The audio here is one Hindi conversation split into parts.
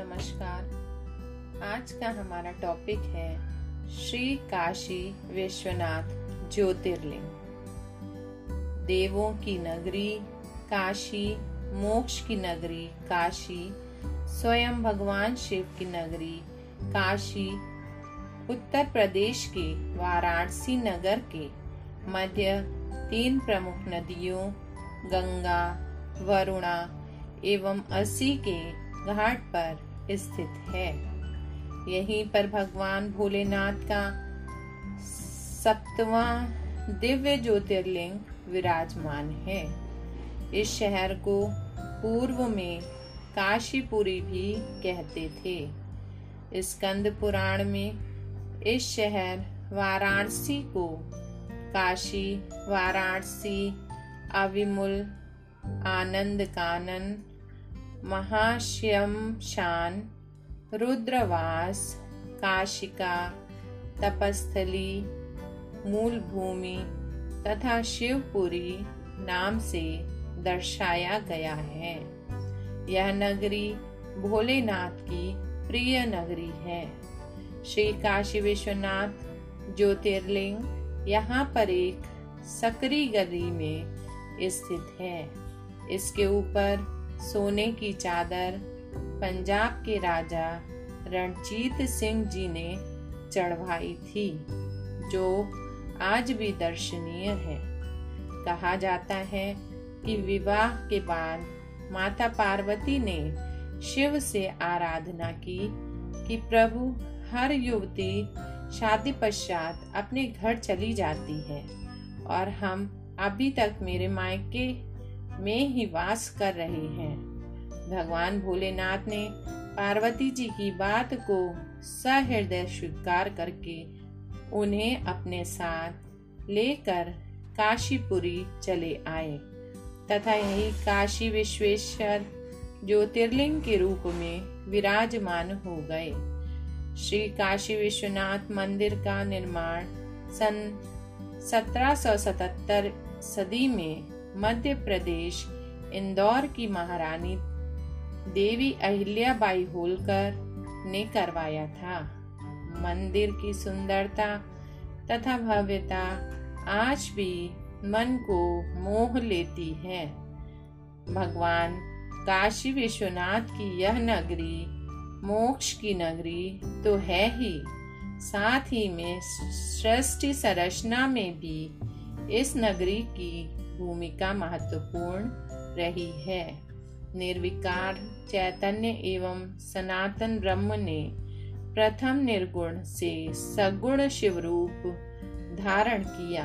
नमस्कार। आज का हमारा टॉपिक है श्री काशी विश्वनाथ ज्योतिर्लिंग। देवों की नगरी काशी, मोक्ष की नगरी काशी, स्वयं भगवान शिव की नगरी काशी, उत्तर प्रदेश के वाराणसी नगर के मध्य तीन प्रमुख नदियों, गंगा, वरुणा एवं असी के घाट पर स्थित है। यहीं पर भगवान भोलेनाथ का सप्तवा दिव्य ज्योतिर्लिंग विराजमान है। इस शहर को पूर्व में काशीपुरी भी कहते थे। स्कंद पुराण में इस शहर वाराणसी को काशी, वाराणसी, अविमुल आनंद कानन महाश्यम शान रुद्रवास काशिका तपस्थली मूल भूमि तथा शिवपुरी नाम से दर्शाया गया है। यह नगरी भोलेनाथ की प्रिय नगरी है। श्री काशी विश्वनाथ ज्योतिर्लिंग यहाँ पर एक सकरी गली में स्थित है। इसके ऊपर सोने की चादर, पंजाब के राजा रणजीत सिंह जी ने चढ़वाई थी, जो आज भी दर्शनीय है। कहा जाता है कि विवाह के बाद माता पार्वती ने शिव से आराधना की कि प्रभु, हर युवती शादी पश्चात अपने घर चली जाती है और हम अभी तक मेरे मायके में ही वास कर रहे हैं। भगवान भोलेनाथ ने पार्वती जी की बात को सहृदय स्वीकार करके उन्हें अपने साथ लेकर काशीपुरी चले आए। तथा यही काशी विश्वेश्वर ज्योतिर्लिंग के रूप में विराजमान हो गए। श्री काशी विश्वनाथ मंदिर का निर्माण सन 1777 सदी में मध्य प्रदेश, इंदौर की महारानी देवी अहिल्याबाई होलकर ने करवाया था। मंदिर की सुंदरता तथा भव्यता आज भी मन को मोह लेती है। भगवान काशी विश्वनाथ की यह नगरी, मोक्ष की नगरी तो है ही। साथ ही में सृष्टि संरचना में भी इस नगरी की भूमिका महत्वपूर्ण रही है। निर्विकार चैतन्य एवं सनातन ब्रह्म ने प्रथम निर्गुण से सगुण शिव रूप धारण किया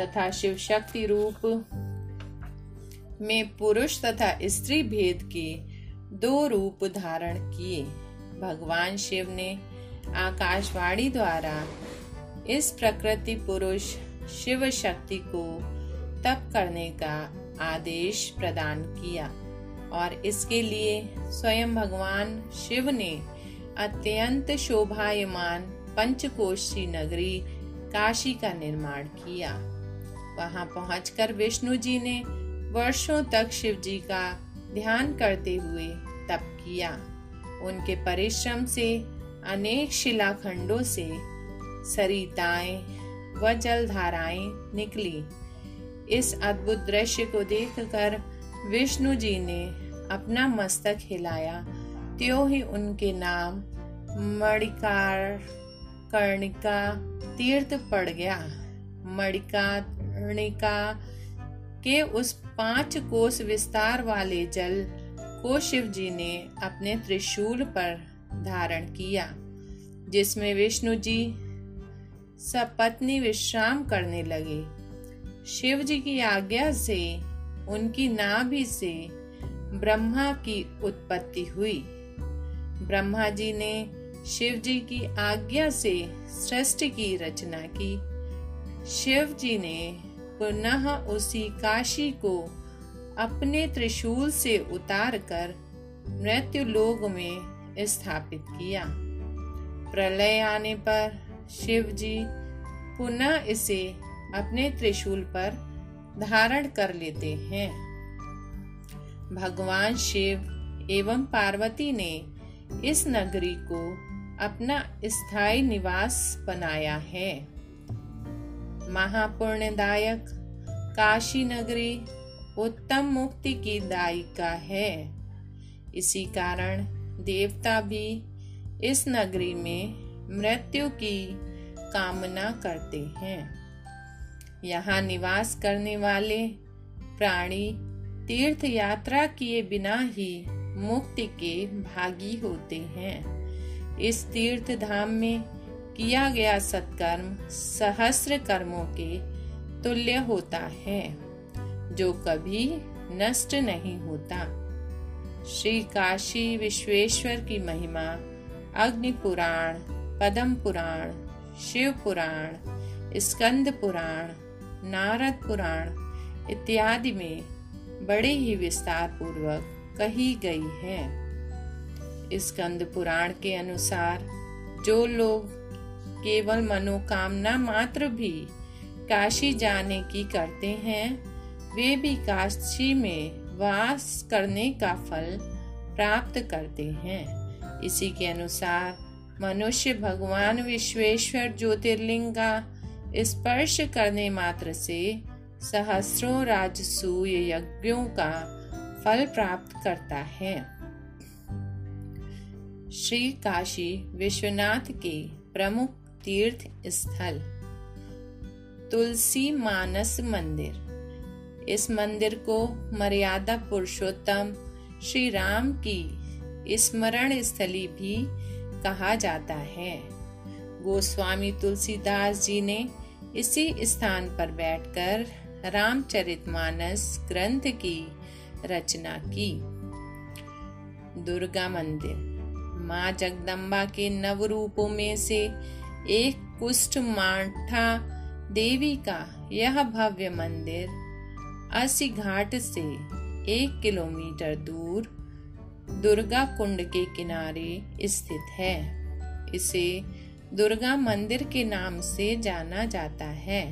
तथा शिव शक्ति रूप में पुरुष तथा स्त्री भेद के दो रूप धारण किए। भगवान शिव ने आकाशवाणी द्वारा इस प्रकृति पुरुष शिव शक्ति को तप करने का आदेश प्रदान किया। और इसके लिए स्वयं भगवान शिव ने अत्यंत शोभायमान पंचकोशी नगरी काशी का निर्माण किया। वहाँ पहुंचकर विष्णु जी ने वर्षों तक शिव जी का ध्यान करते हुए तप किया। उनके परिश्रम से अनेक शिलाखंडों से सरिताएँ व जलधाराएँ निकली। इस अद्भुत दृश्य को देखकर विष्णु जी ने अपना मस्तक हिलाया। त्यों ही उनके नाम मणिकार कर्णिका तीर्थ पड़ गया। मणिका के उस पाँच कोस विस्तार वाले जल को शिव जी ने अपने त्रिशूल पर धारण किया, जिसमें विष्णु जी सपत्नी विश्राम करने लगे। शिव जी की आज्ञा से, उनकी नाभि से ब्रह्मा की उत्पत्ति हुई। ब्रह्मा जी ने शिव जी की आज्ञा से सृष्टि की रचना की। शिव जी ने पुनः उसी काशी को अपने त्रिशूल से उतार कर मृत्यु लोग में स्थापित किया। प्रलय आने पर शिव जी पुनः इसे अपने त्रिशूल पर धारण कर लेते हैं। भगवान शिव एवं पार्वती ने इस नगरी को अपना स्थायी निवास बनाया है। महापुण्यदायक काशी नगरी उत्तम मुक्ति की दायिका है। इसी कारण देवता भी इस नगरी में मृत्यु की कामना करते हैं। यहाँ निवास करने वाले प्राणी तीर्थ यात्रा किए बिना ही मुक्ति के भागी होते हैं। इस तीर्थ धाम में किया गया सत्कर्म सहस्र कर्मों के तुल्य होता है, जो कभी नष्ट नहीं होता। श्री काशी विश्वेश्वर की महिमा, अग्नि पुराण, पदम पुराण, शिव पुराण, स्कंद पुराण नारद पुराण इत्यादि में बड़े ही विस्तार पूर्वक कही गई है। स्कंद पुराण के अनुसार, जो लोग केवल मनोकामना मात्र भी काशी जाने की करते हैं, वे भी काशी में वास करने का फल प्राप्त करते हैं। इसी के अनुसार मनुष्य भगवान विश्वेश्वर ज्योतिर्लिंग का स्पर्श करने मात्र से सहस्रों राजसूय यज्ञों का फल प्राप्त करता है। श्री काशी विश्वनाथ के प्रमुख तीर्थ स्थल तुलसी मानस मंदिर। इस मंदिर को मर्यादा पुरुषोत्तम श्री राम की स्मरण स्थली भी कहा जाता है। गोस्वामी तुलसीदास जी ने इसी स्थान पर बैठकर रामचरितमानस ग्रंथ की रचना की। दुर्गा मंदिर, माँ जगदम्बा के नव रूपों में से एक कुष्ठ माठा देवी का यह भव्य मंदिर अस्सी घाट से एक किलोमीटर दूर दुर्गा कुंड के किनारे स्थित है। इसे दुर्गा मंदिर के नाम से जाना जाता है।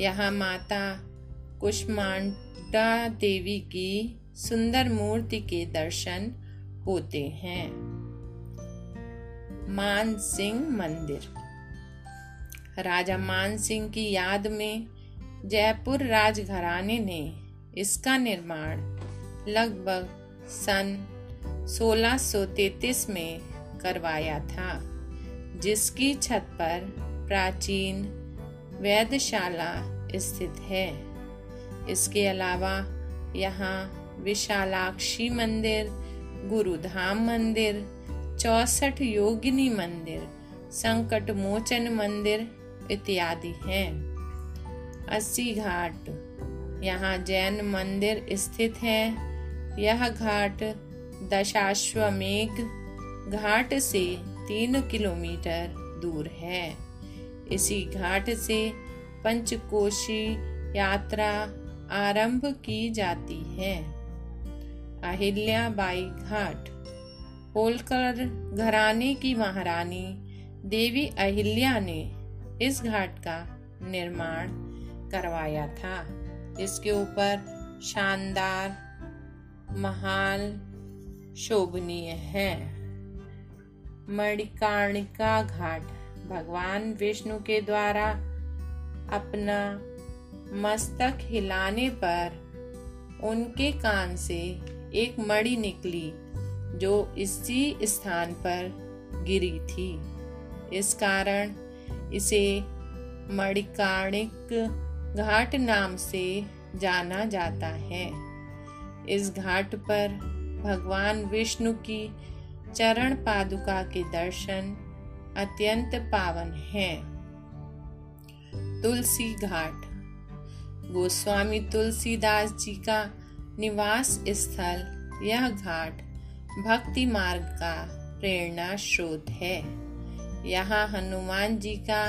यहाँ माता कुष्मांडा देवी की सुंदर मूर्ति के दर्शन होते हैं। मान सिंह मंदिर। राजा मान सिंह की याद में जयपुर राजघराने ने इसका निर्माण लगभग सन 1633 में करवाया था। जिसकी छत पर प्राचीन वैधशाला स्थित है। इसके अलावा यहाँ विशालाक्षी मंदिर, गुरुधाम मंदिर, चौसठ योगिनी मंदिर संकट मोचन मंदिर इत्यादि हैं। अस्सी घाट, यहाँ जैन मंदिर स्थित है। यह घाट दशाश्वमेघ घाट से तीन किलोमीटर दूर है। इसी घाट से पंचकोशी यात्रा आरंभ की जाती है। अहिल्या बाई घाट, होलकर घराने की महारानी देवी अहिल्या ने इस घाट का निर्माण करवाया था। इसके ऊपर शानदार महाल शोभनीय है। मणिकर्णिका घाट। भगवान विष्णु के द्वारा अपना मस्तक हिलाने पर उनके कान से एक मणि निकली, जो इसी स्थान पर गिरी थी। इस कारण इसे मणिकार्णिक घाट नाम से जाना जाता है। इस घाट पर भगवान विष्णु की चरण पादुका के दर्शन अत्यंत पावन हैं। तुलसी घाट गोस्वामी तुलसीदास जी का निवास स्थल यह घाट भक्ति मार्ग का प्रेरणा स्रोत है यहाँ हनुमान जी का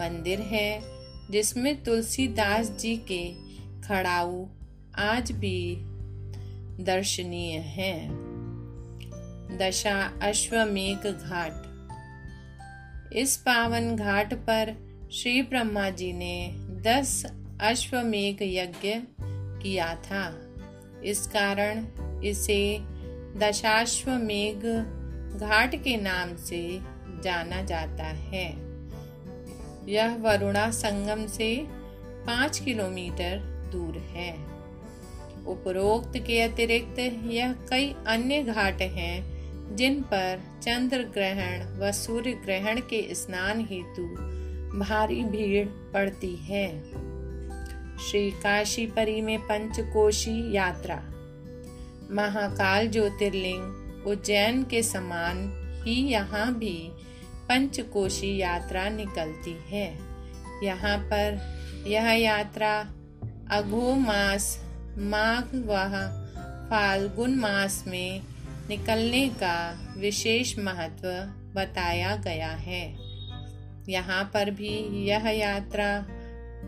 मंदिर है, जिसमें तुलसीदास जी के खड़ाऊ आज भी दर्शनीय हैं। दशा अश्वमेघ घाट। इस पावन घाट पर श्री ब्रह्मा जी ने दस अश्वमेघ यज्ञ किया था। इस कारण इसे दशाश्वमेघ घाट के नाम से जाना जाता है। यह वरुणा संगम से पाँच किलोमीटर दूर है। उपरोक्त के अतिरिक्त यह कई अन्य घाट हैं जिन पर चंद्र ग्रहण व सूर्य ग्रहण के स्नान हेतु भारी भीड़ पड़ती है। श्री काशीपरी में पंचकोशी यात्रा। महाकाल ज्योतिर्लिंग उज्जैन के समान ही यहाँ भी पंचकोशी यात्रा निकलती है। यहाँ पर यह यात्रा अघो मास माघ व फाल्गुन मास में निकलने का विशेष महत्व बताया गया है। यहाँ पर भी यह यात्रा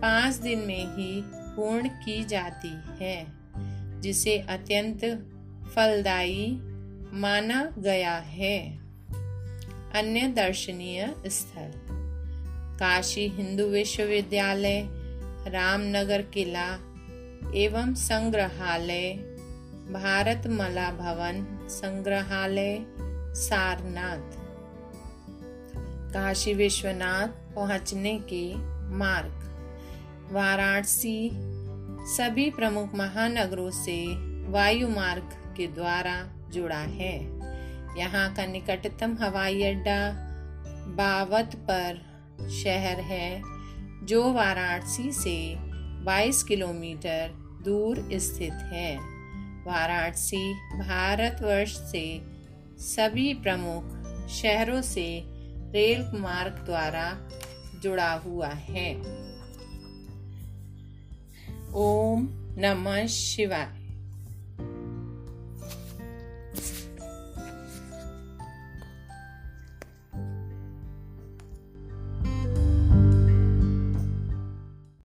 पाँच दिन में ही पूर्ण की जाती है, जिसे अत्यंत फलदायी माना गया है। अन्य दर्शनीय स्थल, काशी हिंदू विश्वविद्यालय, रामनगर किला एवं संग्रहालय भारत मला भवन संग्रहालय सारनाथ। काशी विश्वनाथ पहुँचने के मार्ग। वाराणसी सभी प्रमुख महानगरों से वायु मार्ग के द्वारा जुड़ा है। यहाँ का निकटतम हवाई अड्डा बावत पर शहर है, जो वाराणसी से 22 किलोमीटर दूर स्थित है। वाराणसी, भारतवर्ष से सभी प्रमुख शहरों से रेल मार्ग द्वारा जुड़ा हुआ है। ओम नमः शिवाय।